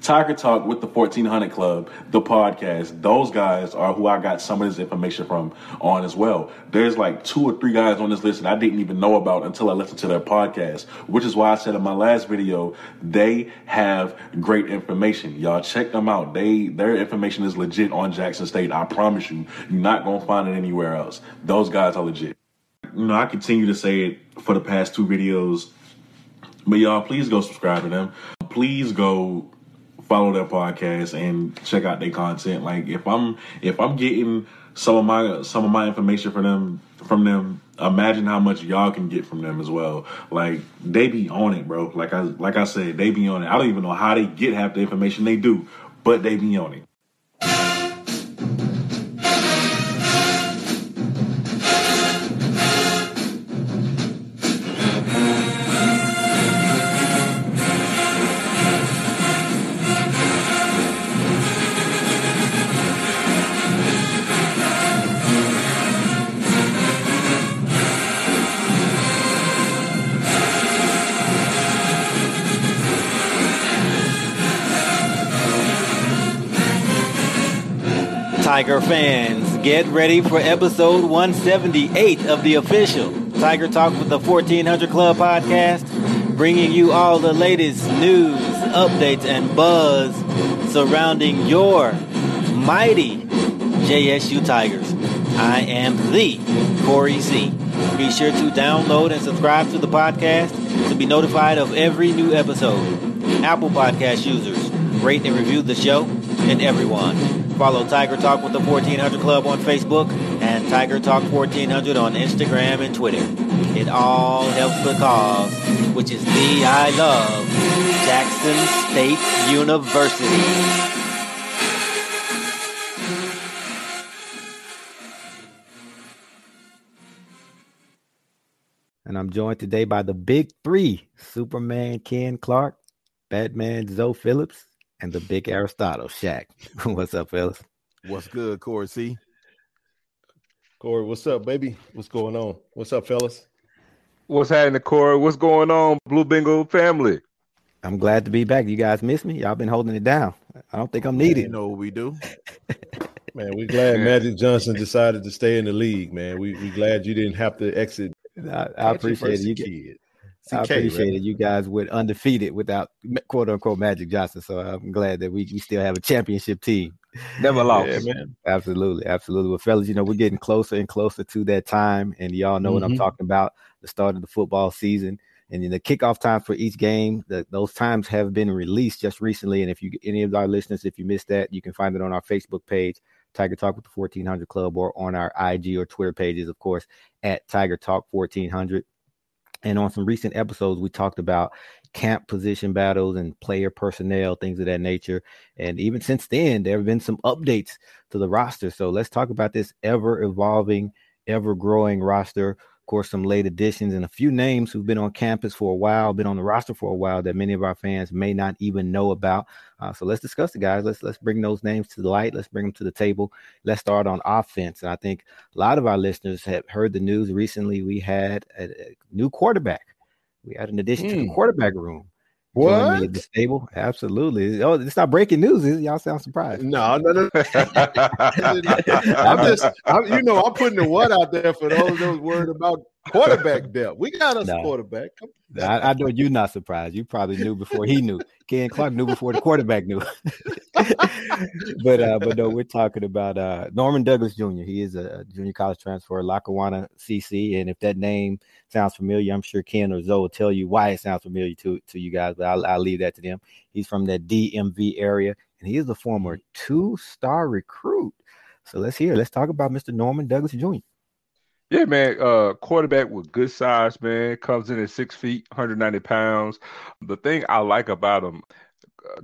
Tiger Talk with the 1400 Club, the podcast. Those guys are who I got some of this information from on as well. There's like two or three guys on this list that I didn't even know about until I listened to their podcast, which is why I said in my last video, they have great information. Y'all check them out. They, their information is legit on Jackson State. I promise you, you're not to find it anywhere else. Those guys are legit. You know, I continue to say it for the past two videos, but y'all please go subscribe to them. Please go follow their podcast and check out their content. Like if I'm if I'm getting some of my some of my information from them from them, imagine how much y'all can get from them as well. Like they be on it, bro. Like I like I said, they be on it. I don't even know how they get half the information they do, but they be on it. Tiger fans, get ready for episode 178 of the official Tiger Talk with the 1400 Club podcast, bringing you all the latest news, updates, and buzz surrounding your mighty JSU Tigers. I am the Corey C. Be sure to download and subscribe to the podcast to be notified of every new episode. Apple Podcast users, rate and review the show, and everyone. Follow Tiger Talk with the 1400 Club on Facebook and Tiger Talk 1400 on Instagram and Twitter. It all helps the cause, which is the I love Jackson State University. And I'm joined today by the big three Superman Ken Clark, Batman Zoe Phillips, and the big Aristotle Shaq. what's up, fellas? What's good, Corey C? Corey, what's up, baby? What's going on? What's up, fellas? What's happening, Corey? What's going on, Blue Bengal family? I'm glad to be back. You guys miss me. Y'all been holding it down. I don't think I'm needed. You know what we do. man, we glad Magic Johnson decided to stay in the league, man. We we glad you didn't have to exit. I, I appreciate it. You, kid. I appreciate it. You guys went undefeated without quote unquote Magic Johnson. So I'm glad that we, we still have a championship team. Never lost. Yeah, man. Absolutely. Absolutely. Well, fellas, you know, we're getting closer and closer to that time. And y'all know mm-hmm. what I'm mm-hmm. talking about the start of the football season. And in the kickoff times for each game, the, those times have been released just recently. And if you, any of our listeners, if you missed that, you can find it on our Facebook page, Tiger Talk with the 1400 Club, or on our IG or Twitter pages, of course, at Tiger Talk 1400. And on some recent episodes, we talked about camp position battles and player personnel, things of that nature. And even since then, there have been some updates to the roster. So let's talk about this ever evolving, ever growing roster course, some late additions and a few names who've been on campus for a while, been on the roster for a while that many of our fans may not even know about. Uh, so let's discuss the guys. Let's let's bring those names to the light. Let's bring them to the table. Let's start on offense. And I think a lot of our listeners have heard the news recently. We had a, a new quarterback. We had an addition mm. to the hmm. quarterback room. What? The stable? Absolutely. Oh, it's not breaking news. Y'all sound surprised. No, no, no. I'm just, I'm, you know, I'm putting the what out there for those those worried about quarterback depth. We got us no. quarterback. I, I, know you're not surprised. You probably knew before he knew. Ken Clark knew before the quarterback knew. but uh, but no, we're talking about uh, Norman Douglas Jr. He is a junior college transfer, Lackawanna CC, and if that name sounds familiar, I'm sure Ken or Zoe will tell you why it sounds familiar to to you guys. But I'll, I'll leave that to them. He's from that DMV area, and he is a former two-star recruit. So let's hear. Let's talk about Mr. Norman Douglas Jr. Yeah, man. Uh, quarterback with good size, man. Comes in at six feet, 190 pounds. The thing I like about him,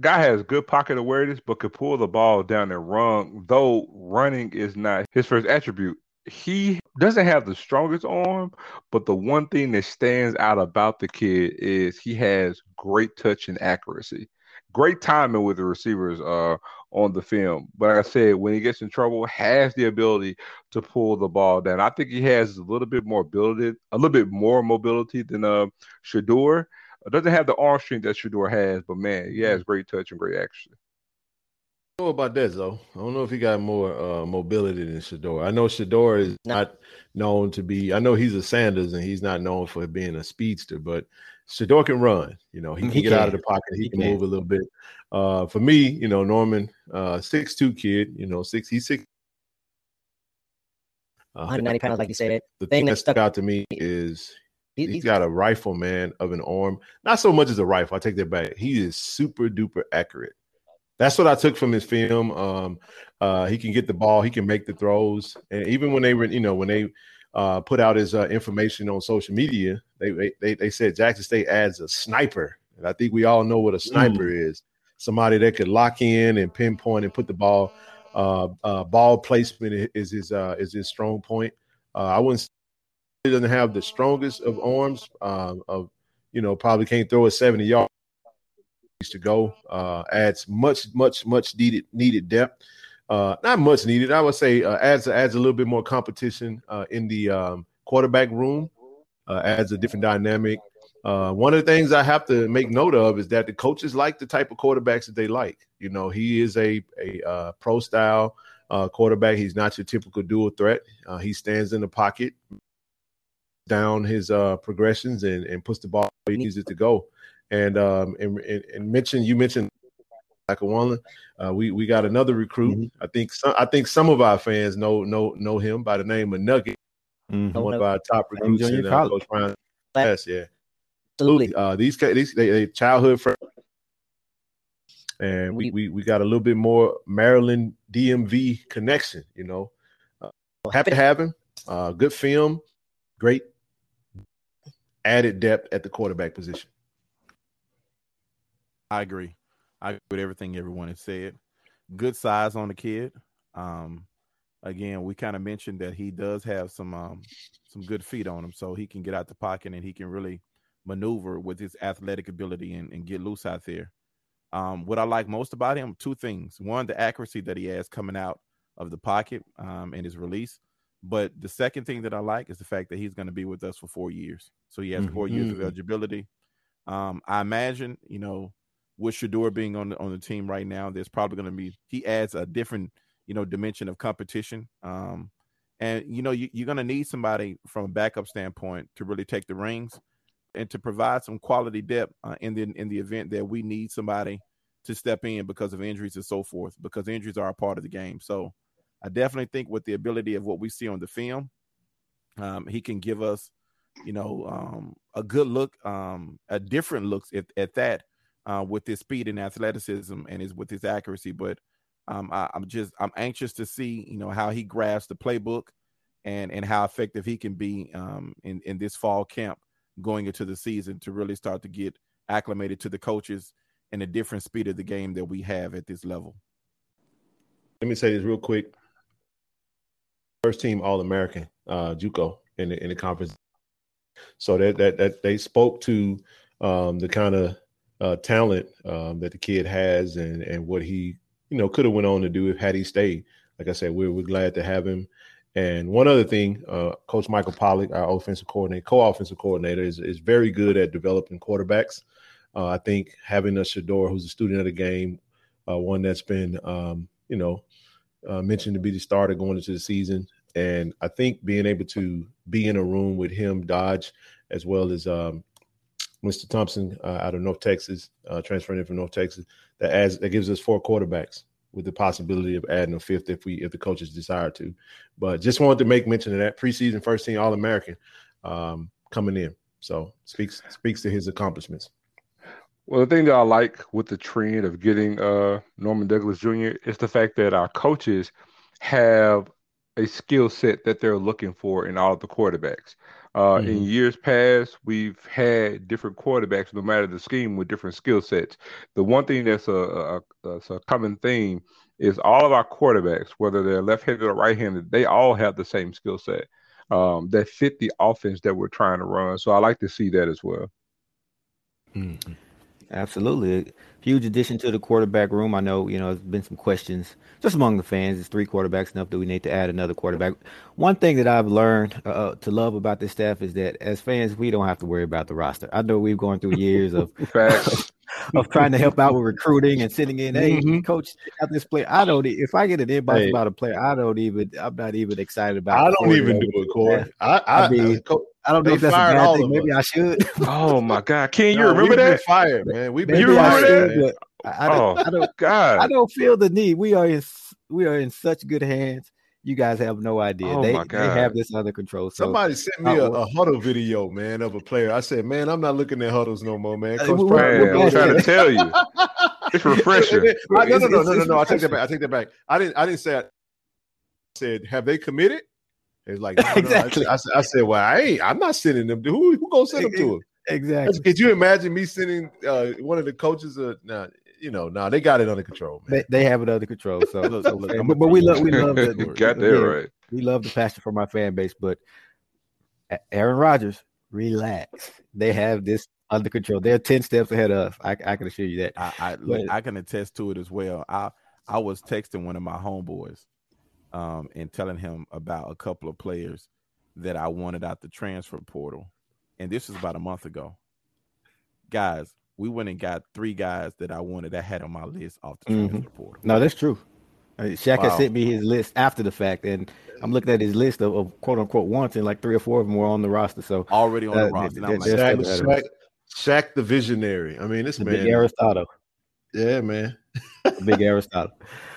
guy has good pocket awareness, but could pull the ball down and run. Though running is not his first attribute, he doesn't have the strongest arm, but the one thing that stands out about the kid is he has great touch and accuracy. Great timing with the receivers uh, on the film. But like I said, when he gets in trouble, has the ability to pull the ball down. I think he has a little bit more ability, a little bit more mobility than uh, Shedeur. Doesn't have the arm strength that Shedeur has, but man, he has great touch and great accuracy know about that though. I don't know if he got more uh, mobility than Shedeur. I know Shedeur is not known to be. I know he's a Sanders and he's not known for being a speedster, but Shedeur can run. You know, he can he get can. out of the pocket. He, he can, can, move a little bit. Uh, for me, you know, Norman, uh, six two kid. You know, six. He's six. Uh, 190 pounds, like you said. The thing that stuck out to me is he, he's got a rifle, man, of an arm. Not so much as a rifle. I take that back. He is super duper accurate. That's what I took from his film. Um, uh, he can get the ball, he can make the throws, and even when they were, you know, when they uh, put out his uh, information on social media, they, they they said Jackson State adds a sniper, and I think we all know what a sniper mm. is. Somebody that could lock in and pinpoint and put the ball. Uh, uh, ball placement is his uh, is his strong point. I wouldn't. He doesn't have the strongest of arms. Um, of you know, probably can't throw a seventy yard to go. Uh, adds much, much, much needed needed depth. Uh, not much needed. I would say uh, adds adds a little bit more competition uh, in the um, quarterback room. Uh, adds a different dynamic. Uh, one of the things I have to make note of is that the coaches like the type of quarterbacks that they like. You know, he is a a uh, pro style uh, quarterback. He's not your typical dual threat. Uh, he stands in the pocket, down his uh, progressions, and, and puts the ball where he needs it to go. And um and, and, and mention you mentioned Lackawanna. Uh, we we got another recruit. Mm-hmm. I think some I think some of our fans know know know him by the name of Nugget. Mm-hmm. One of our top recruits in uh, Coach Brown. Yes, yeah. Absolutely. Uh, these these they, they childhood friends. And we, we we got a little bit more Maryland DMV connection, you know. Uh, happy to have him. Uh, good film, great added depth at the quarterback position. I agree. I agree with everything everyone has said. Good size on the kid. Um, again, we kind of mentioned that he does have some um, some good feet on him, so he can get out the pocket and he can really maneuver with his athletic ability and, and get loose out there. Um, what I like most about him, two things. One, the accuracy that he has coming out of the pocket um, and his release. But the second thing that I like is the fact that he's going to be with us for four years. So he has mm-hmm. four years of mm-hmm. eligibility. Um, I imagine, you know, with Shedeur being on the on the team right now, there's probably going to be he adds a different you know dimension of competition. Um, and you know you, are going to need somebody from a backup standpoint to really take the rings and to provide some quality depth uh, in the in the event that we need somebody to step in because of injuries and so forth. Because injuries are a part of the game. So I definitely think with the ability of what we see on the film, um, he can give us you know um, a good look, um, a different looks at, at that uh, with his speed and athleticism and his with his accuracy. But um, I, am just I'm anxious to see you know how he grasps the playbook and and how effective he can be um, in in this fall camp going into the season to really start to get acclimated to the coaches and the different speed of the game that we have at this level. Let me say this real quick. First team All American, uh, JUCO in the in the conference. So that that that they spoke to um, the kind of uh, talent um, that the kid has and and what he you know could have went on to do if had he stayed. Like I said, we're we're glad to have him. And one other thing, uh, Coach Michael Pollock, our offensive coordinator, co-offensive coordinator, is is very good at developing quarterbacks. Uh, I think having a Shedeur who's a student of the game, uh, one that's been um, you know uh, mentioned to be the starter going into the season, and I think being able to be in a room with him, Dodge, as well as um, Mr. Thompson uh, out of North Texas, uh, transferring in from North Texas, that adds that gives us four quarterbacks with the possibility of adding a fifth if we if the coaches desire to. But just wanted to make mention of that preseason first team All American um, coming in. So speaks speaks to his accomplishments. Well, the thing that I like with the trend of getting uh, Norman Douglas Jr. is the fact that our coaches have a skill set that they're looking for in all of the quarterbacks. Uh, mm-hmm. In years past, we've had different quarterbacks, no matter the scheme, with different skill sets. The one thing that's a, a, a, common theme is all of our quarterbacks, whether they're left-handed or right-handed, they all have the same skill set um, that fit the offense that we're trying to run. So I like to see that as well. Mm-hmm. Absolutely huge addition to the quarterback room. I know, you know, there's been some questions just among the fans. Is three quarterbacks enough? Do we need to add another quarterback? One thing that I've learned uh, uh, to love about this staff is that as fans, we don't have to worry about the roster. I know we've gone through years of of trying to help out with recruiting and sitting in, hey, mm-hmm. coach, got this player. I don't. If I get an inbox hey. about a player, I don't even. I'm not even excited about. I don't even do it, Corey. I, I, I mean, I don't know if that's a bad thing. Maybe I should. oh my God! Ken, you no, remember that? Fired, man. We you remember that? I, I, oh, I don't. God, I don't feel the need. We are in. We are in such good hands. You guys have no idea. Oh they, they have this under control. So, Somebody sent me a, a, huddle video, man, of a player. I said, man, I'm not looking at huddles no more, man. Coach man I'm trying to tell you, it's refreshing. no, no, no, no, no, no. I take that back. I take that back. I didn't. I didn't say. I said, have they committed? It's like no, exactly. No. I, I, said, well, I ain't. I'm not sending them. Who who gonna send them to him? Exactly. Could you imagine me sending uh, one of the coaches? Uh, nah, you know, now nah, they got it under control. They, they, have it under control. So, so look, but, but, we love we love the, got that right. We love the passion for my fan base, but Aaron Rodgers, relax. They have this under control. They're ten steps ahead of. I, I can assure you that. I I, look, I can attest to it as well. I I was texting one of my homeboys, um, and telling him about a couple of players that I wanted out the transfer portal, and this was about a month ago. Guys, we went and got three guys that I wanted that had on my list off the mm-hmm. transfer portal. No, that's true. Uh, Shaq wow. has sent me his list after the fact, and I'm looking at his list of, of, quote unquote wants, and like three or four of them were on the roster. So already on uh, the roster. Like, Shaq, Shaq, Shaq, the visionary. I mean, this the man, big Aristotle. Yeah, man, big Aristotle.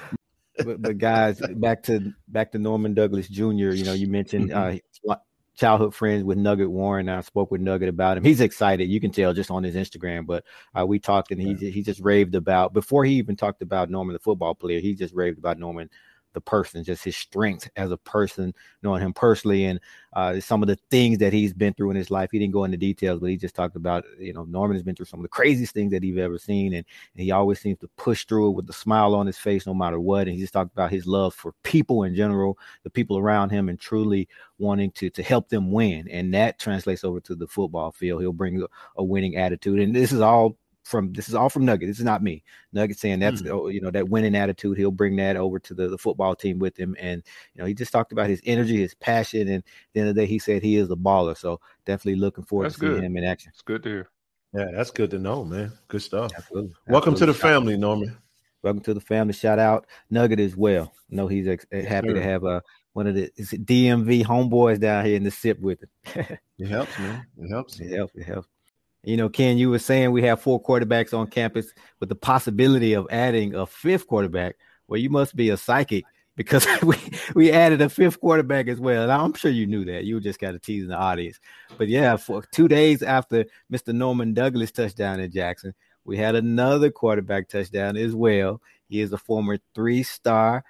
But, but, guys, back to back to Norman Douglas Jr. You know, you mentioned mm-hmm. uh, childhood friends with Nugget Warren. I spoke with Nugget about him. He's excited. You can tell just on his Instagram. But uh, we talked, and he he just raved about before he even talked about Norman, the football player. He just raved about Norman the person, just his strength as a person, knowing him personally, and uh, some of the things that he's been through in his life. He didn't go into details, but he just talked about, you know, Norman has been through some of the craziest things that he's ever seen, and, and he always seems to push through it with a smile on his face, no matter what. And he just talked about his love for people in general, the people around him, and truly wanting to to help them win, and that translates over to the football field. He'll bring a, a winning attitude, and this is all from this is all from Nugget. This is not me. Nugget saying that's mm. you know that winning attitude. He'll bring that over to the, the football team with him, and you know he just talked about his energy, his passion, and at the end of the day, he said he is a baller. So definitely looking forward that's to good. seeing him in action. It's good to hear. Yeah, that's good to know, man. Good stuff. Absolutely. Welcome Absolutely. to the family, Norman. Welcome to the family. Shout out Nugget as well. I know he's ex- yes, happy sir. to have a one of the is it DMV homeboys down here in the SIP with him. it helps, man. It helps. It helps. It helps. You know, Ken, you were saying we have four quarterbacks on campus with the possibility of adding a fifth quarterback. Well, you must be a psychic because we we added a fifth quarterback as well. And I'm sure you knew that. You just got to tease the audience. But yeah, for two days after Mr. Norman Douglas touchdown in Jackson, we had another quarterback touchdown as well. He is a former three-star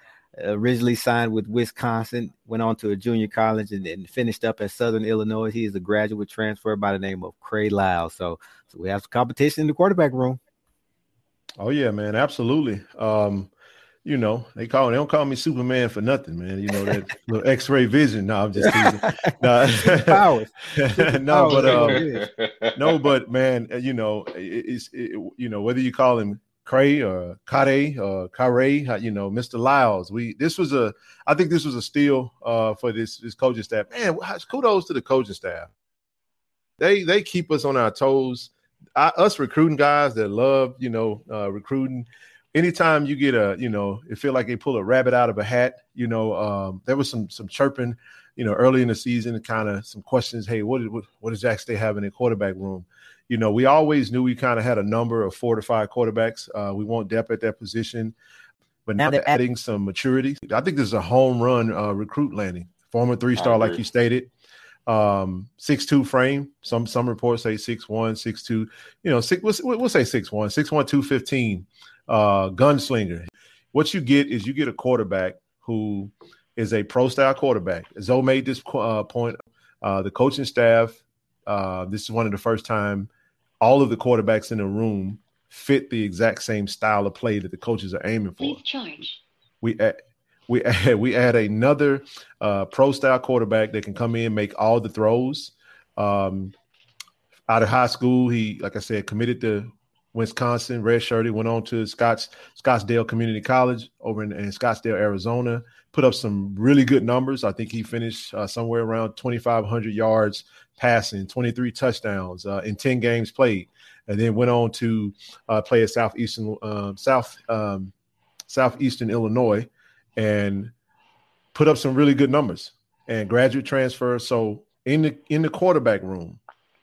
originally signed with Wisconsin, went on to a junior college and, and, finished up at Southern Illinois. He is a graduate transfer by the name of Cray Lyle. So, so we have some competition in the quarterback room. Oh yeah, man, absolutely. Um, you know, they call they don't call me Superman for nothing, man. You know that little X-ray vision. No, I'm just teasing. no, powers. no, but um, no, but man, you know, it, it's it, you know whether you call him Cray or Kare or Kare, you know, Mr. Lyles. We this was a I think this was a steal uh, for this this coaching staff. Man, kudos to the coaching staff. They they keep us on our toes. I, us recruiting guys that love you know uh, recruiting. Anytime you get a you know it feel like they pull a rabbit out of a hat. You know um, there was some some chirping. You know early in the season, kind of some questions. Hey, what what, what does Jack State have in quarterback room? You know, we always knew we kind of had a number of four to five quarterbacks. Uh, we want depth at that position, but now, they're adding some maturity. I think this is a home run uh, recruit landing. Former three star, like you stated, um, six two frame. Some some reports say six one, six two. You know, six. We'll, we'll say six one, six one, two fifteen. Uh, gunslinger. What you get is you get a quarterback who is a pro style quarterback. Zoe made this uh, point Uh, the coaching staff. Uh, this is one of the first time all of the quarterbacks in the room fit the exact same style of play that the coaches are aiming for. Please charge. We add, we add, we add another uh, pro style quarterback that can come in make all the throws. Um, out of high school, he like I said committed to Wisconsin, redshirted, went on to Scotts, Scottsdale Community College over in, in, Scottsdale, Arizona. Put up some really good numbers. I think he finished uh, somewhere around 2,500 yards passing, 23 touchdowns uh, in 10 games played, and then went on to uh, play at Southeastern um, South um, Southeastern Illinois, and put up some really good numbers and graduate transfer. So in the in the quarterback room,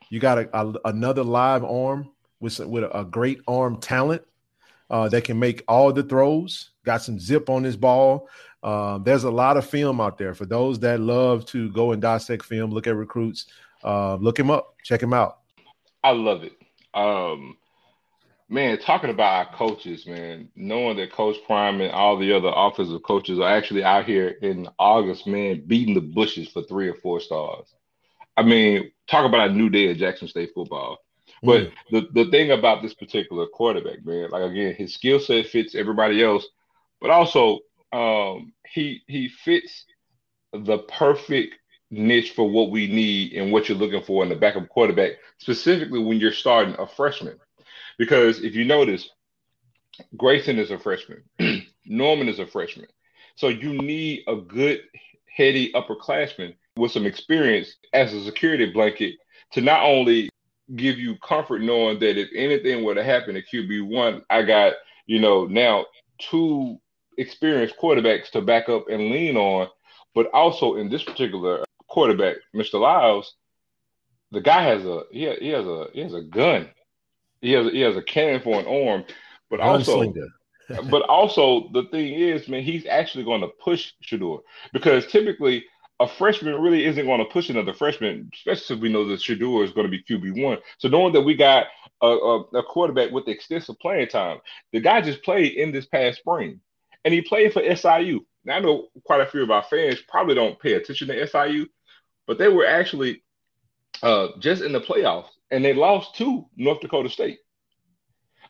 you got a, a, another live arm with with a, great arm talent uh, that can make all the throws. Got some zip on his ball. Uh, there's a lot of film out there for those that love to go and dissect film, look at recruits. Uh, look him up, check him out. I love it. Um, man, talking about our coaches, man, knowing that Coach Prime and all the other offensive coaches are actually out here in August, man, beating the bushes for three or four stars. I mean, talk about a new day at Jackson State football. But mm. the, the thing about this particular quarterback, man, like again, his skill set fits everybody else, but also um, he he fits the perfect niche for what we need and what you're looking for in the backup quarterback, specifically when you're starting a freshman. Because if you notice, Grayson is a freshman, Norman is a freshman. So you need a good, heady upperclassman with some experience as a security blanket to not only give you comfort knowing that if anything were to happen at QB1, I got, you know, now two experienced quarterbacks to back up and lean on, but also in this particular quarterback, Mr. Lyles, the guy has a he has, he has a he has a gun. He has he has a cannon for an arm, but also but also the thing is, man, he's actually going to push Shedeur because typically a freshman really isn't going to push another freshman, especially if we know that Shedeur is going to be QB one. So knowing that we got a, a, a, quarterback with extensive playing time, the guy just played in this past spring, and he played for SIU. Now I know quite a few of our fans probably don't pay attention to SIU, but they were actually uh, just in the playoffs, and they lost to North Dakota State.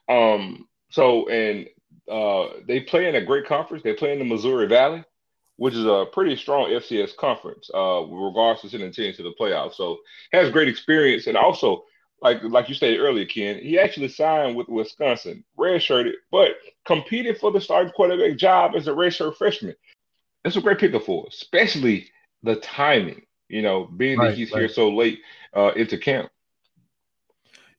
Um, so and uh, they play in a great conference. They play in the Missouri Valley, which is a pretty strong FCS conference, uh, with regards to sending teams to the playoffs. So has great experience, and also like like you stated earlier, Ken, he actually signed with Wisconsin, redshirted, but competed for the starting quarterback job as a redshirt freshman. That's a great pickup for, especially the timing. You know, being right, that he's right. here so late uh, into camp.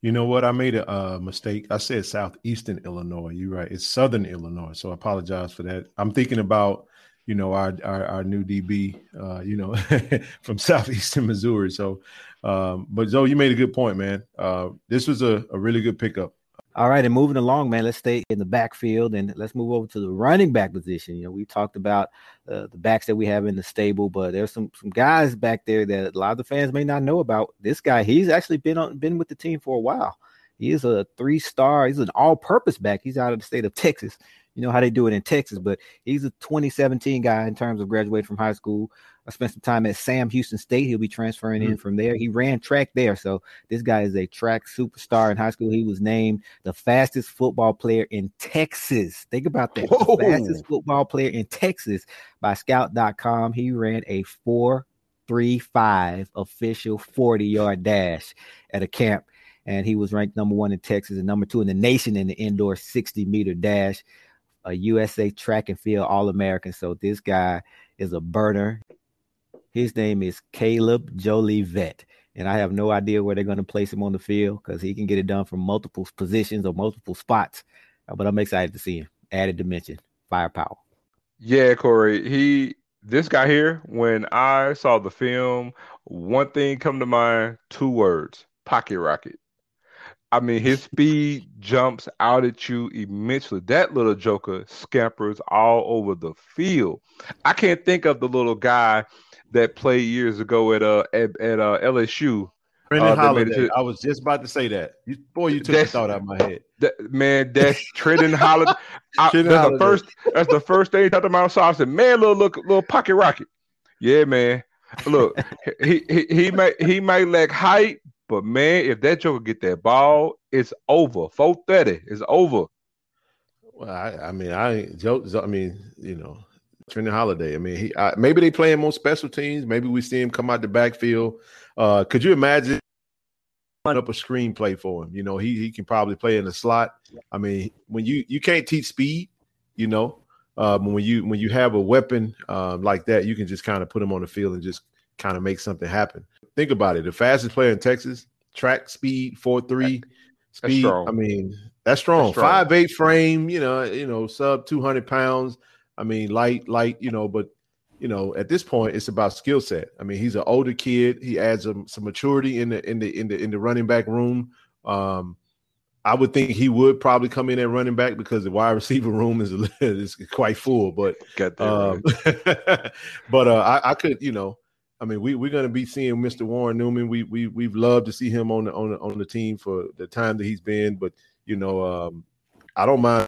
You know what? I made a uh, mistake. I said southeastern Illinois. You're right. It's southern Illinois. So I apologize for that. I'm thinking about, you know, our our, our new DB, uh, you know, from southeastern Missouri. So, um, but Zoe, you made a good point, man. Uh, this was a, a really good pickup. All right, and moving along, man. Let's stay in the backfield and let's move over to the running back position. You know, we talked about uh, the backs that we have in the stable, but there's some some guys back there that a lot of the fans may not know about. This guy, he's actually been on been with the team for a while. He is a three star. He's an all purpose back. He's out of the state of Texas. You know how they do it in Texas, but he's a 2017 guy in terms of graduating from high school. I spent some time at Sam Houston State. He'll be transferring mm-hmm. in from there. He ran track there. So this guy is a track superstar in high school. He was named the fastest football player in Texas. Think about that. Fastest football player in Texas by scout.com. He ran a 4.35 official 40 yard dash at a camp. And he was ranked number one in Texas and number two in the nation in the indoor 60 meter dash a USA track and field All American. So this guy is a burner. His name is Caleb Jolivet. And I have no idea where they're going to place him on the field because he can get it done from multiple positions or multiple spots. Uh, but I'm excited to see him. Added dimension, firepower. Yeah, Corey. He this guy here, when I saw the film, one thing come to mind, two words, pocket rocket. I mean, his speed jumps out at you immensely. That little joker scampers all over the field. I can't think of the little guy that played years ago at uh at, at uh, LSU. Trindon uh, Holliday. I was just about to say that. You, boy, you took that's, the thought out of my head. That, man, that's Trindon Holliday. I, that's Holliday. the first. That's the first thing he talked about. So I said, man, little little, little pocket rocket. Yeah, man. Look, he, he he may he may lack height, but man, if that Joker get that ball, it's over. Four thirty it's over. Well, I, I mean, I Joe. I mean, you know, Trent Holliday. I mean, he I, maybe they play him on special teams. Maybe we see him come out the backfield. Uh, could you imagine up a screenplay for him? You know, he he can probably play in the slot. I mean, when you you can't teach speed, you know, um, when you when you have a weapon um, like that, you can just kind of put him on the field and just kind of make something happen. Think about it: the fastest player in Texas, track speed, four three speed. I mean, that's strong. strong. Five eight frame. You know, you know, sub two hundred pounds. I mean, light, light, you know, but you know, at this point, it's about skill set. I mean, he's an older kid. He adds some, some maturity in the in the in the in the running back room. Um, I would think he would probably come in at running back because the wide receiver room is is quite full. But um, but uh, I, I, could, you know, I mean, we we're gonna be seeing Mr. Warren Newman. We we we've loved to see him on the on the, on the team for the time that he's been. But you know, um, I don't mind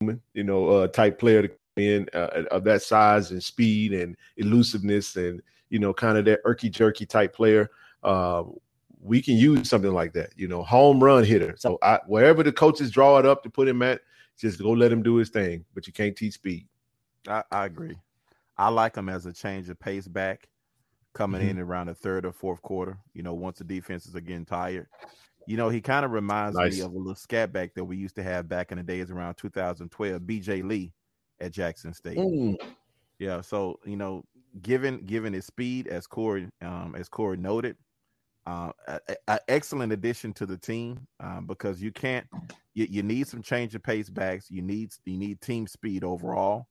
you know, uh, type player to come in uh, of that size and speed and elusiveness and you know, kind of that irky jerky type player. Uh, we can use something like that, you know, home run hitter. So I, wherever the coaches draw it up to put him at, just go let him do his thing. But you can't teach speed. I, I agree. I like him as a change of pace back coming mm-hmm. in around the third or fourth quarter. You know, once the defenses are getting tired, you know, he kind of reminds nice. me of a little scat back that we used to have back in the days around 2012, BJ Lee at Jackson State. Mm. Yeah, so you know, given given his speed, as Corey um, as Corey noted, uh, an excellent addition to the team um, because you can't you, you, need some change of pace backs. You need you need team speed overall,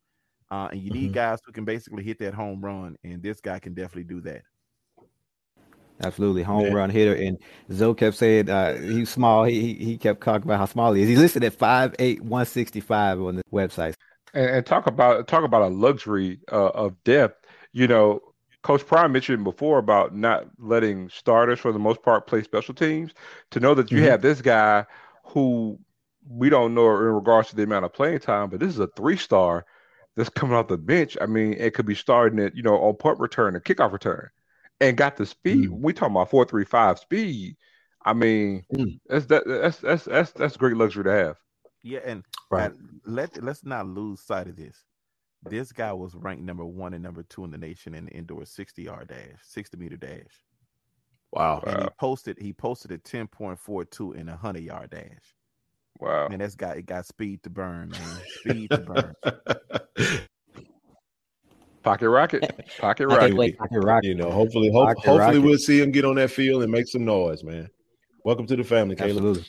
uh, and you need mm-hmm. guys who can basically hit that home run. And this guy can definitely do that. Absolutely, home yeah. run hitter. And Zoe kept saying uh, he's small. He he kept talking about how small he is. He's listed at 5'8", 165 on the website. And, and talk about talk about a luxury uh, of depth. You know, Coach Prime mentioned before about not letting starters, for the most part, play special teams. To know that you mm-hmm. have this guy who we don't know in regards to the amount of playing time, but this is a three star that's coming off the bench. I mean, it could be starting at you know on punt return and kickoff return and got the speed. Mm. We talking about four three five speed. I mean, mm. that's that that's that's that's that's great luxury to have. Yeah, and, right. and let let's not lose sight of this. This guy was ranked number one and number two in the nation in the indoor sixty yard dash, sixty meter dash. Wow! And wow. he posted he posted a ten point four two in a hundred yard dash. Wow! And that's got it got speed to burn, man. Speed to burn. Pocket rocket, pocket rocket. Pocket rocket. You know, hopefully, ho- hopefully rocket. we'll see him get on that field and make some noise, man. Welcome to the family, Caleb. Absolutely.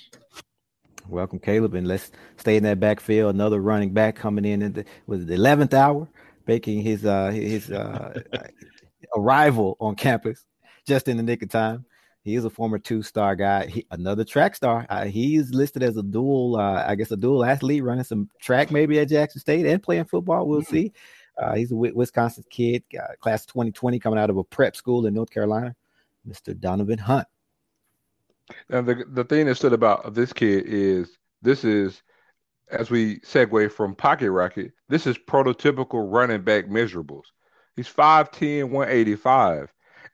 Welcome, Caleb, and let's stay in that backfield. Another running back coming in at the, the eleventh hour, making his uh his uh arrival on campus just in the nick of time. He is a former two-star guy. He, another track star. Uh, he's listed as a dual, uh, I guess, a dual athlete, running some track maybe at Jackson State and playing football. We'll mm-hmm. see. Uh, he's a Wisconsin kid, uh, class 2020, coming out of a prep school in North Carolina. Mr. Donovan Hunt. And the the thing that stood about this kid is this is as we segue from pocket rocket, this is prototypical running back measurables. He's 5'10, 185.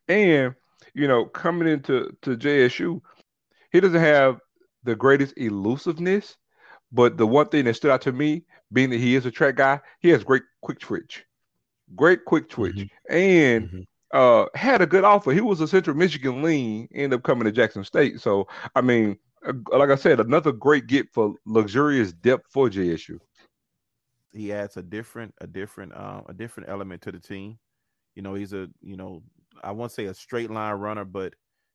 And, you know, coming into to JSU, he doesn't have the greatest elusiveness, but the one thing that stood out to me, being that he is a track guy, he has great quick twitch, great quick twitch, mm-hmm. and mm-hmm. Uh, had a good offer. He was a Central Michigan lean, ended up coming to Jackson State. So, I mean, uh, like I said, another great get for luxurious depth for JSU. He adds a different, a different, um, a different element to the team. You know, he's a, you know, I won't say a straight line runner, but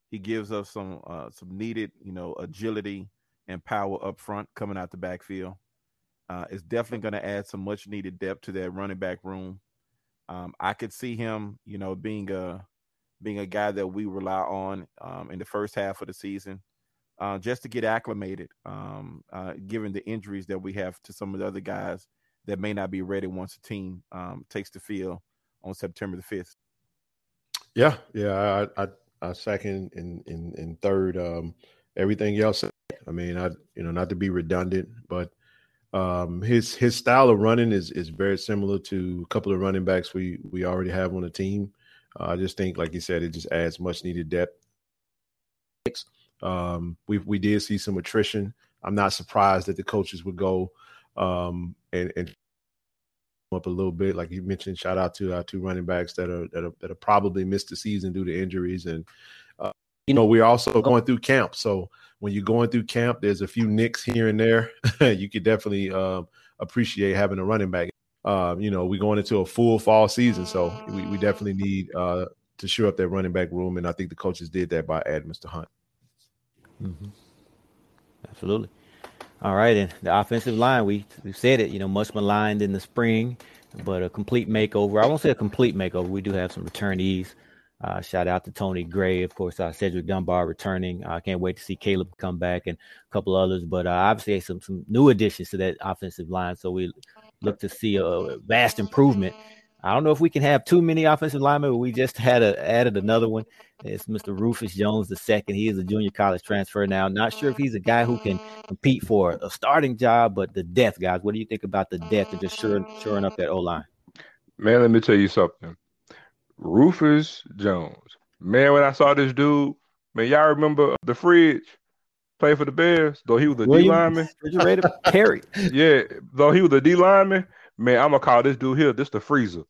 he gives us some, uh, some needed, you know, agility and power up front coming out the backfield. Uh, is definitely going to add some much needed depth to that running back room. Um, I could see him, you know, being a being a guy that we rely on um, in the first half of the season, uh, just to get acclimated, um, uh, given the injuries that we have to some of the other guys that may not be ready once the team um, takes the field on September the fifth. Yeah, yeah, I, I, I second and in third. Um, everything else I mean, I you know not to be redundant, but um, his his style of running is is very similar to a couple of running backs we we already have on the team. Uh, I just think, like you said, it just adds much needed depth. Um, we we did see some attrition. I'm not surprised that the coaches would go um, and, and up a little bit. Like you mentioned, shout out to our two running backs that are that are, that are probably missed the season due to injuries, and uh, you know we're also going through camp. So when you're going through camp, there's a few nicks here and there. you could definitely um, appreciate having a running back. Uh, you know, we're going into a full fall season, so we, we definitely need uh, to shore up that running back room, and I think the coaches did that by adding Mr. Hunt. Mm-hmm. Absolutely. All right, and the offensive line, we we said it, you know, much maligned in the spring, but a complete makeover. I won't say a complete makeover. We do have some returnees. Uh, shout out to Tony Gray, of course, uh, Cedric Dunbar returning. I uh, can't wait to see Caleb come back and a couple others, but uh, obviously some some new additions to that offensive line. So we look to see a vast improvement I don't know if we can have too many offensive linemen, but we just had a, added another one. It's Mr. Rufus Jones the second. He is a junior college transfer now. Not sure if he's a guy who can compete for a starting job, but the depth, guys. What do you think about the depth and just shoring, shoring up that O line? Man, let me tell you something. Rufus Jones. Man, when I saw this dude, man, y'all remember the fridge? Play for the Bears, though he was a D lineman. Refrigerator Perry. yeah, though he was a D lineman. Man, I'm gonna call this dude here. This the freezer.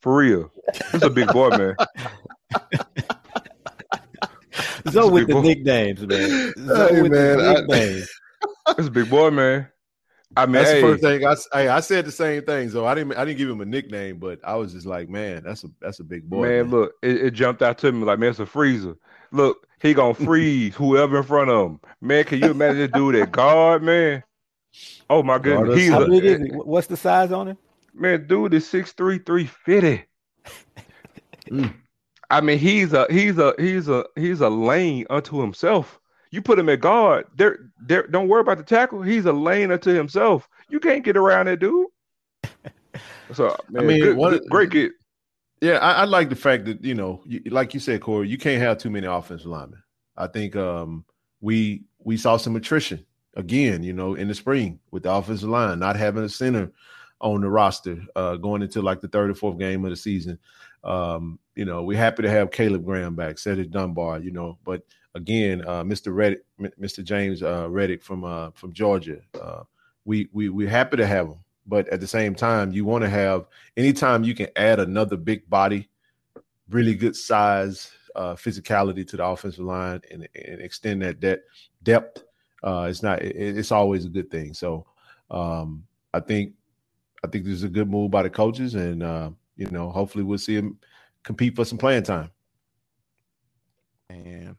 For real. This a big boy, man. so with the boy. nicknames, man. So hey, man, nicknames. This a big boy, man. I mean, that's hey. the first thing I, hey, I said the same thing. So I didn't I didn't give him a nickname, but I was just like, man, that's a that's a big boy. Man, man. look, it, it, jumped out to me like, man, it's a freezer. Look, he gonna freeze whoever in front of him. Man, can you imagine this dude at guard, man? Oh my goodness, he's How big is he? What's the size on him? Man, dude is six three, three fifty. mm. I mean, he's a he's a he's a he's a lane unto himself. You put him at guard, there, there. Don't worry about the tackle. He's a lane unto himself. You can't get around that dude. So man, I mean, good, good, great kid. Yeah, I, I, like the fact that you know, you, like you said, Corey, you can't have too many offensive linemen. I think um, we we saw some attrition again. You know, in the spring with the offensive line not having a center on the roster uh, going into like the third or fourth game of the season. Um, you know, we're happy to have Caleb Graham back, Cedric Dunbar, you know, but again, uh, Mr. Reddick, Mr. James uh, Reddick from uh, from Georgia, uh, we we we're happy to have him, but at the same time, you want to have anytime you can add another big body, really good size, uh, physicality to the offensive line, and, and extend that de- depth. Uh, it's not. It, it's always a good thing. So um, I think I think this is a good move by the coaches, and uh, you know, hopefully we'll see him compete for some playing time. And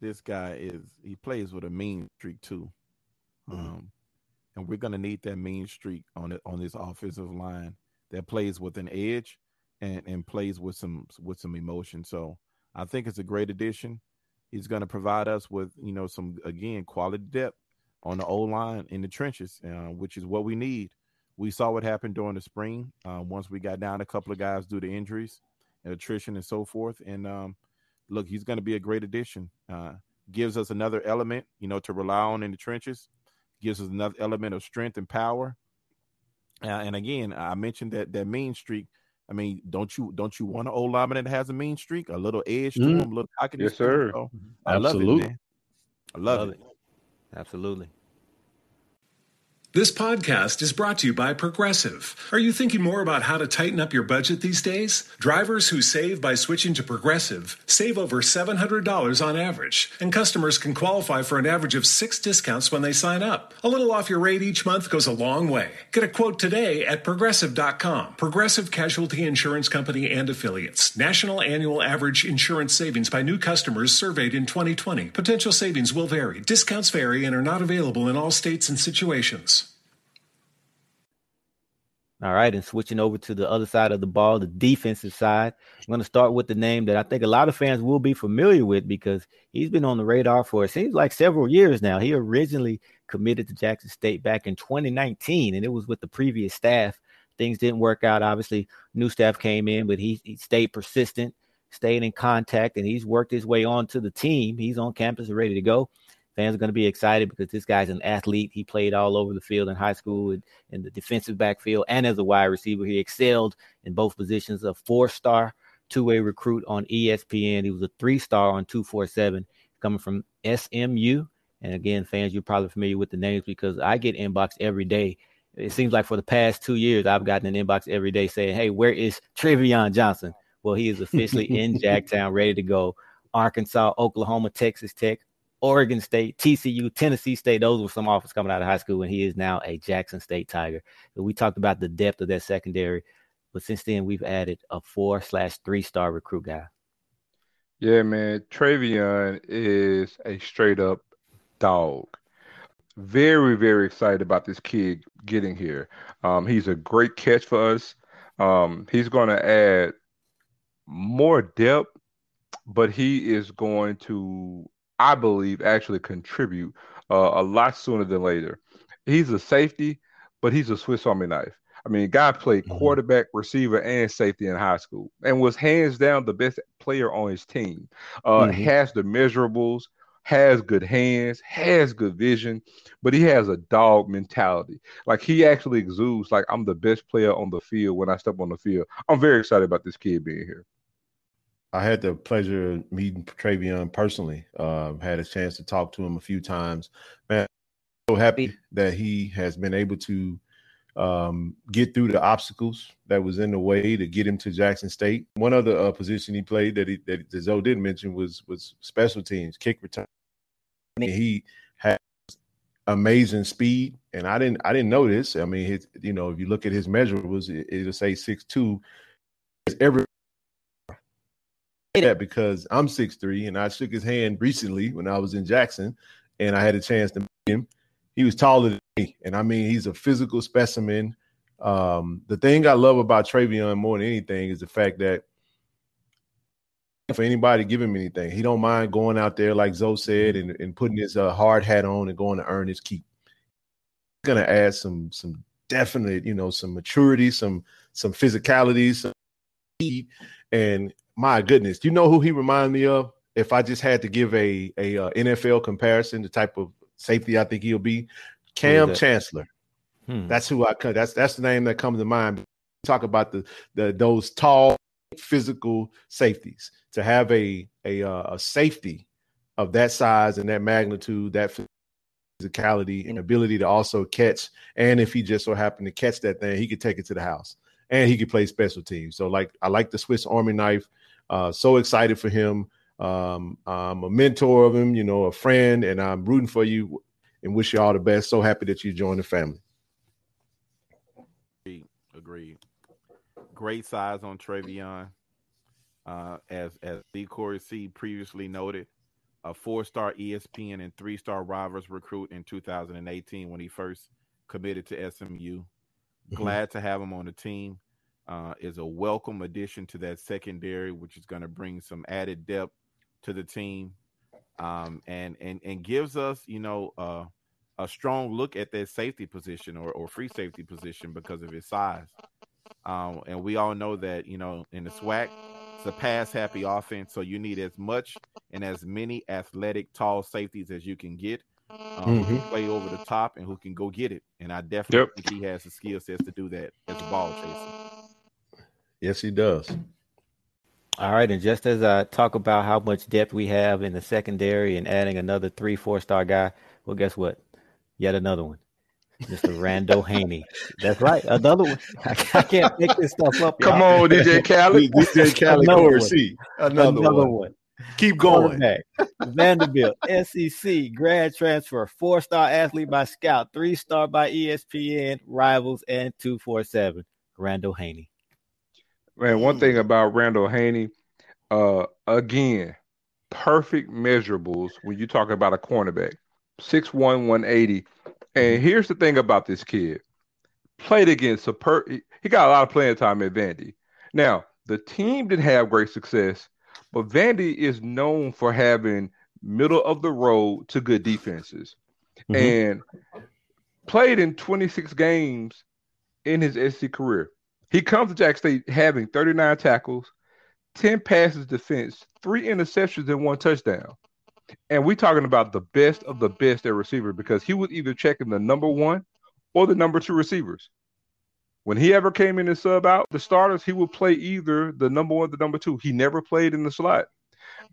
this guy is he plays with a mean streak too, mm-hmm. um, and we're gonna need that mean streak on it on this offensive line that plays with an edge and and plays with some with some emotion. So I think it's a great addition. He's going to provide us with you know some again quality depth on the old line in the trenches, uh, which is what we need we saw what happened during the spring um, once we got down a couple of guys due to injuries and attrition and so forth. And um, look, he's going to be a great addition. Uh, gives us another element, you know, to rely on in the trenches. Gives us another element of strength and power. Uh, and again, I mentioned that that mean streak. I mean, don't you don't you want an old lineman that has a mean streak, a little edge to mm. him, a little cocky? Yes, sir. So I Absolutely. love it, man. I love, love it. it. Absolutely. This podcast is brought to you by Progressive. Are you thinking more about how to tighten up your budget these days? Drivers who save by switching to Progressive save over $700 on average, and customers can qualify for an average of six discounts when they sign up. A little off your rate each month goes a long way. Get a quote today at progressive.com. Progressive Casualty Insurance Company and Affiliates. National annual average insurance savings by new customers surveyed in 2020. Potential savings will vary. Discounts vary and are not available in all states and situations. All right, and switching over to the other side of the ball, the defensive side. I'm going to start with the name that I think a lot of fans will be familiar with because he's been on the radar for it seems like several years now. He originally committed to Jackson State back in 2019, and it was with the previous staff. Things didn't work out. Obviously, new staff came in, but he, he stayed persistent, stayed in contact, and he's worked his way on to the team. He's on campus and ready to go fans are going to be excited because this guy's an athlete. He played all over the field in high school and in the defensive backfield and as a wide receiver. He excelled in both positions. A four star two way recruit on ESPN. He was a three star on 247, coming from SMU. And again, fans, you're probably familiar with the names because I get inbox every day. It seems like for the past two years, I've gotten an inbox every day saying, Hey, where is Trevion Johnson? Well, he is officially in Jacktown, ready to go. Arkansas, Oklahoma, Texas Tech, Oregon State, TCU, Tennessee State. Those were some offers coming out of high school, and he is now a Jackson State Tiger. So we talked about the depth of that secondary, but since then we've added a four slash three star recruit guy. Yeah, man, Trevion is a straight up dog. Very, very excited about this kid getting here. Um, he's a great catch for us. Um, he's going to add more depth, but he is going to I believe, actually contribute uh, a lot sooner than later. He's a safety, but he's a Swiss Army knife. I mean, guy played mm-hmm. quarterback, receiver, and safety in high school, and was hands down the best player on his team. Uh, mm-hmm. Has the measurables, has good hands, has good vision, but he has a dog mentality. Like he actually exudes like I'm the best player on the field when I step on the field. I'm very excited about this kid being here. I had the pleasure of meeting Travion personally. Uh, had a chance to talk to him a few times. Man, so happy that he has been able to um, get through the obstacles that was in the way to get him to Jackson State. One other uh, position he played that he, that Zoe didn't mention was was special teams, kick return. he had amazing speed, and I didn't I didn't know this. I mean, his, you know, if you look at his measurables, it, it'll say six two. Every that because I'm six three and I shook his hand recently when I was in Jackson and I had a chance to meet him. He was taller than me. And I mean, he's a physical specimen. Um, the thing I love about Travion more than anything is the fact that for anybody to give him anything, he don't mind going out there, like Zoe said, and, and putting his uh, hard hat on and going to earn his keep. He's gonna add some some definite, you know, some maturity, some some physicality, some speed, and my goodness, do you know who he reminded me of? If I just had to give a a uh, NFL comparison, the type of safety I think he'll be, Kam Chancellor. Hmm. That's who I that's that's the name that comes to mind. Talk about the the those tall physical safeties to have a a uh, a safety of that size and that magnitude, that physicality and ability to also catch. And if he just so happened to catch that thing, he could take it to the house and he could play special teams. So like I like the Swiss Army knife. Uh, so excited for him. Um, I'm a mentor of him, you know, a friend, and I'm rooting for you and wish you all the best. So happy that you joined the family. Agreed. Great size on Trevion. Uh, as as D. Corey C previously noted, a four-star ESPN and three-star Rivals recruit in 2018 when he first committed to SMU. Mm-hmm. Glad to have him on the team uh, is a welcome addition to that secondary, which is going to bring some added depth to the team, um, and and and gives us, you know, uh, a strong look at that safety position or, or free safety position because of his size. Um, and we all know that you know in the SWAC, it's a pass happy offense, so you need as much and as many athletic, tall safeties as you can get. Um, mm-hmm. Who play over the top and who can go get it, and I definitely yep. think he has the skill sets to do that as a ball chaser. Yes, he does. All right, and just as I talk about how much depth we have in the secondary and adding another three, four star guy, well, guess what? Yet another one. Mr. Randall Haney. That's right. Another one. I can't pick this stuff up. Come y'all. on, DJ Khaled. DJ Khaled. Another, one. Another, Another one. one. Keep going. Vanderbilt, SEC, grad transfer, four star athlete by Scout, three star by ESPN, Rivals, and 247. Randall Haney. Man, one thing about Randall Haney, uh, again, perfect measurables when you talk about a cornerback. 6'1, 180. And mm-hmm. here's the thing about this kid. Played against a per he got a lot of playing time at Vandy. Now, the team didn't have great success, but Vandy is known for having middle of the road to good defenses. Mm-hmm. And played in 26 games in his SC career. He comes to Jack State having 39 tackles, 10 passes defense, three interceptions, and one touchdown. And we're talking about the best of the best at receiver because he was either checking the number one or the number two receivers. When he ever came in and sub out the starters, he would play either the number one, the number two. He never played in the slot.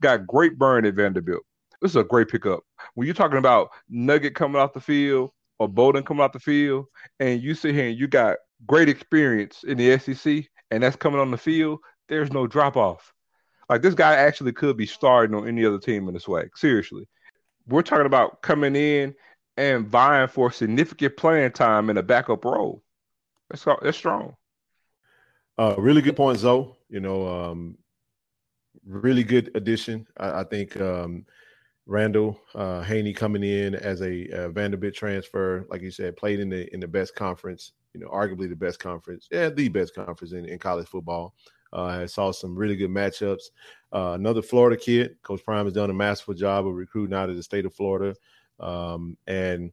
Got great burn at Vanderbilt. This is a great pickup. When you're talking about Nugget coming off the field or Bolden coming off the field, and you sit here and you got great experience in the SEC, and that's coming on the field, there's no drop off. Like this guy actually could be starting on any other team in the SWAC. Seriously. We're talking about coming in and vying for significant playing time in a backup role. That's that's strong. Uh, really good point, Zoe. You know, um, really good addition. I, I think um, Randall uh, Haney coming in as a, a, Vanderbilt transfer, like you said, played in the in the best conference. You know, arguably the best conference, yeah, the best conference in, in college football. Uh, I saw some really good matchups. Uh, another Florida kid, Coach Prime has done a masterful job of recruiting out of the state of Florida. Um, and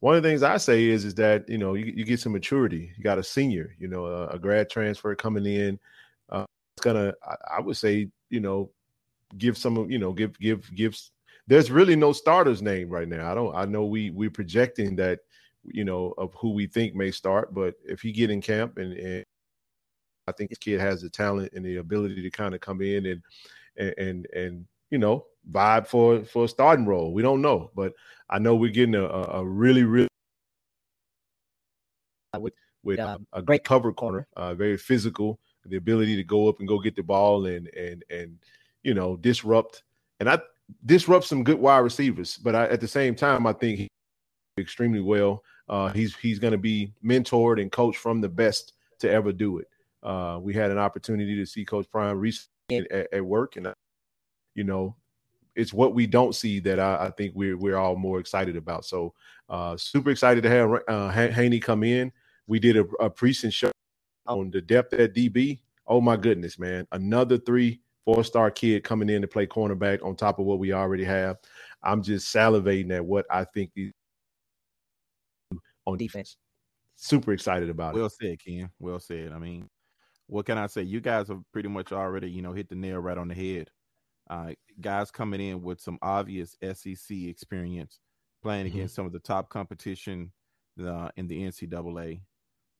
one of the things I say is is that you know you, you get some maturity. You got a senior, you know, a, a grad transfer coming in. Uh, it's gonna, I, I, would say, you know, give some, you know, give give gives. There's really no starters name right now. I don't. I know we we're projecting that, you know, of who we think may start. But if he get in camp and, and I think this kid has the talent and the ability to kind of come in and and and, and you know vibe for for a starting role. We don't know, but I know we're getting a, a really really with with um, a great cover corner, uh, very physical, the ability to go up and go get the ball and and and you know disrupt and I disrupt some good wide receivers. But I, at the same time, I think he extremely well. Uh, he's he's going to be mentored and coached from the best to ever do it. Uh, we had an opportunity to see Coach Prime recently at, at, work, and you know, it's what we don't see that I, I think we're we're all more excited about. So, uh, super excited to have uh, Haney come in. We did a, a precinct show on the depth at DB. Oh my goodness, man! Another three four star kid coming in to play cornerback on top of what we already have. I'm just salivating at what I think on defense. Super excited about well it. Well said, Ken. Well said. I mean, what can I say? You guys have pretty much already, you know, hit the nail right on the head. Uh, guys coming in with some obvious SEC experience, playing mm-hmm. against some of the top competition uh, in the NCAA.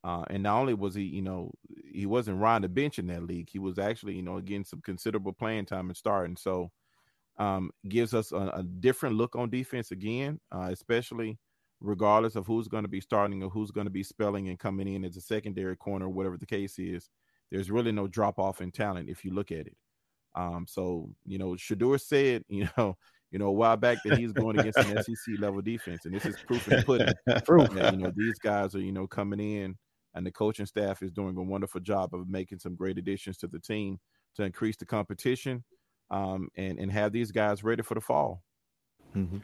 Uh, and not only was he, you know, he wasn't riding the bench in that league, he was actually, you know, getting some considerable playing time and starting. So, um, gives us a, a, different look on defense again, uh, especially regardless of who's going to be starting or who's going to be spelling and coming in as a secondary corner, whatever the case is there's really no drop off in talent if you look at it. Um, so you know, Shedeur said, you know, you know, a while back that he's going against an SEC level defense, and this is proof in the pudding. proof that you know these guys are you know coming in, and the coaching staff is doing a wonderful job of making some great additions to the team to increase the competition, um, and and have these guys ready for the fall. Mm-hmm.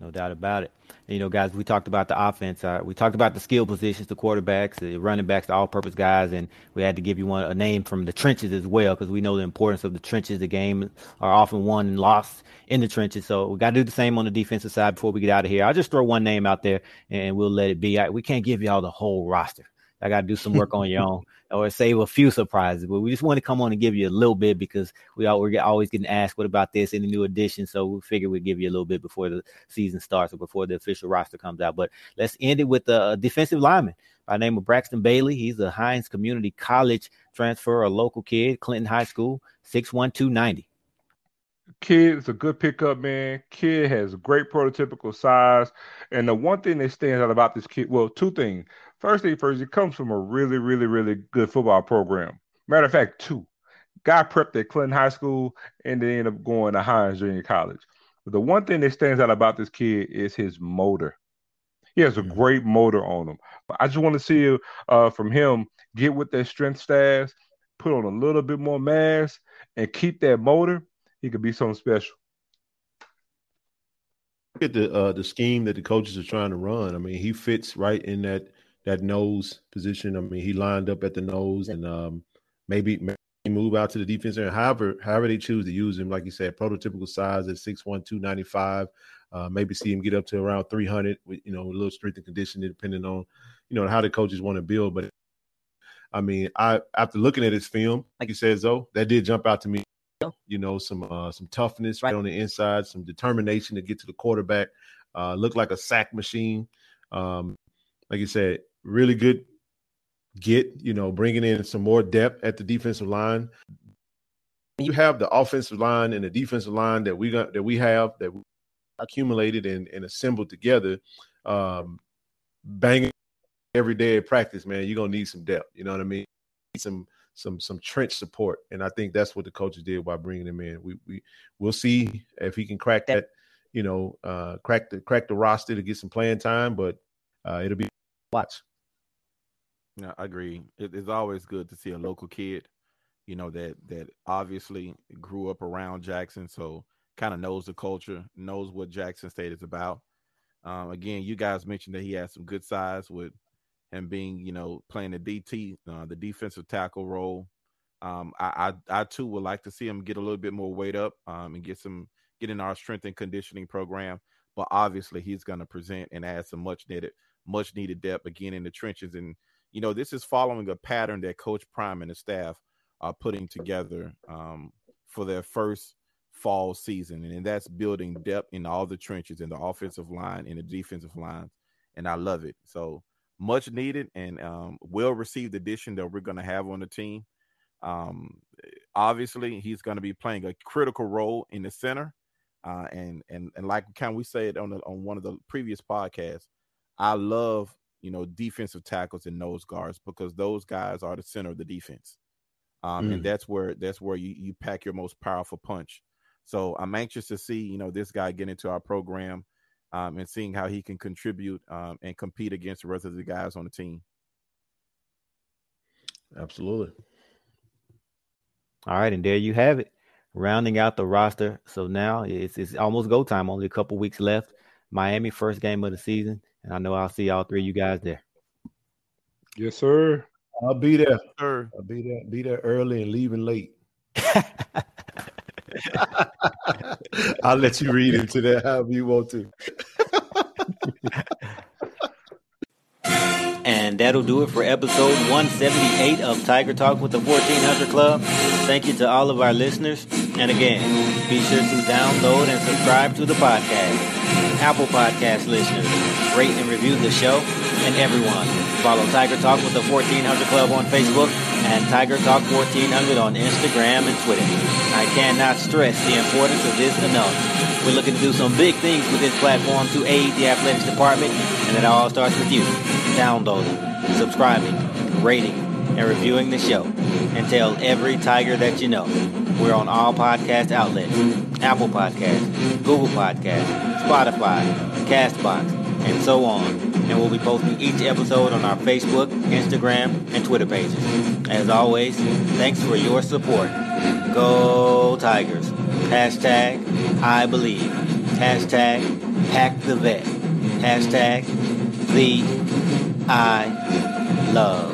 No doubt about it. You know, guys, we talked about the offense. Uh, we talked about the skill positions, the quarterbacks, the running backs, the all-purpose guys, and we had to give you one a name from the trenches as well because we know the importance of the trenches. The game are often won and lost in the trenches, so we got to do the same on the defensive side before we get out of here. I'll just throw one name out there and we'll let it be. I, we can't give y'all the whole roster. I got to do some work on your own or save a few surprises. But we just want to come on and give you a little bit because we all, we're always getting asked, what about this? Any new addition? So we figured we'd give you a little bit before the season starts or before the official roster comes out. But let's end it with a defensive lineman by name of Braxton Bailey. He's a Hinds Community College transfer, a local kid, Clinton High School, 61290. Kid is a good pickup, man. Kid has great prototypical size. And the one thing that stands out about this kid, well, two things. First thing first, he comes from a really, really, really good football program. Matter of fact, two. Guy prepped at Clinton High School and then ended up going to Hinds Junior College. But the one thing that stands out about this kid is his motor. He has a mm-hmm. great motor on him. I just want to see uh, from him get with that strength staff, put on a little bit more mass, and keep that motor. He could be something special. Look at the uh, the scheme that the coaches are trying to run. I mean, he fits right in that that nose position. I mean, he lined up at the nose and um, maybe, maybe move out to the defense and however however they choose to use him. Like you said, prototypical size at 6'1", 295. Uh, maybe see him get up to around 300 with, you know, a little strength and conditioning depending on, you know, how the coaches want to build. But I mean, I after looking at his film, like you said, though, that did jump out to me. You know, some uh, some toughness right on the inside, some determination to get to the quarterback. Uh, looked like a sack machine. Um, like you said, really good get, you know, bringing in some more depth at the defensive line. You have the offensive line and the defensive line that we got that we have that we accumulated and, and assembled together. Um, banging every day at practice, man. You're gonna need some depth. You know what I mean? Some some some trench support, and I think that's what the coaches did by bringing him in. We we we'll see if he can crack that. You know, uh, crack the crack the roster to get some playing time, but uh, it'll be watch. Yeah, I agree. It, it's always good to see a local kid, you know, that that obviously grew up around Jackson, so kind of knows the culture, knows what Jackson State is about. Um, again, you guys mentioned that he has some good size with him being, you know, playing the DT, uh, the defensive tackle role. Um, I, I, I too would like to see him get a little bit more weight up um, and get some get in our strength and conditioning program. But obviously, he's going to present and add some much needed much needed depth again in the trenches and you know, this is following a pattern that Coach Prime and the staff are putting together um, for their first fall season, and that's building depth in all the trenches in the offensive line in the defensive lines, and I love it. So much needed and um, well received addition that we're going to have on the team. Um, obviously, he's going to be playing a critical role in the center, uh, and and and like can we say it on the, on one of the previous podcasts, I love you know, defensive tackles and nose guards because those guys are the center of the defense. Um, mm. and that's where that's where you, you pack your most powerful punch. So I'm anxious to see, you know, this guy get into our program um, and seeing how he can contribute um, and compete against the rest of the guys on the team. Absolutely. All right, and there you have it, rounding out the roster. So now it's it's almost go time. Only a couple weeks left. Miami first game of the season. And I know I'll see all three of you guys there. Yes, sir. I'll be there. Sir. I'll be there. Be there early and leaving late. I'll let you read into that however you want to. And that'll do it for episode 178 of Tiger Talk with the 1400 Club. Thank you to all of our listeners. And again, be sure to download and subscribe to the podcast. Apple Podcast listeners, rate and review the show. And everyone, follow Tiger Talk with the 1400 Club on Facebook and Tiger Talk 1400 on Instagram and Twitter. I cannot stress the importance of this enough. We're looking to do some big things with this platform to aid the athletics department, and it all starts with you downloading, subscribing, rating, and reviewing the show. And tell every Tiger that you know. We're on all podcast outlets Apple Podcasts, Google Podcasts, Spotify, Castbox, and so on. And we'll be posting each episode on our Facebook, Instagram, and Twitter pages. As always, thanks for your support. Go Tigers. Hashtag I believe. Hashtag pack the vet. Hashtag the I love.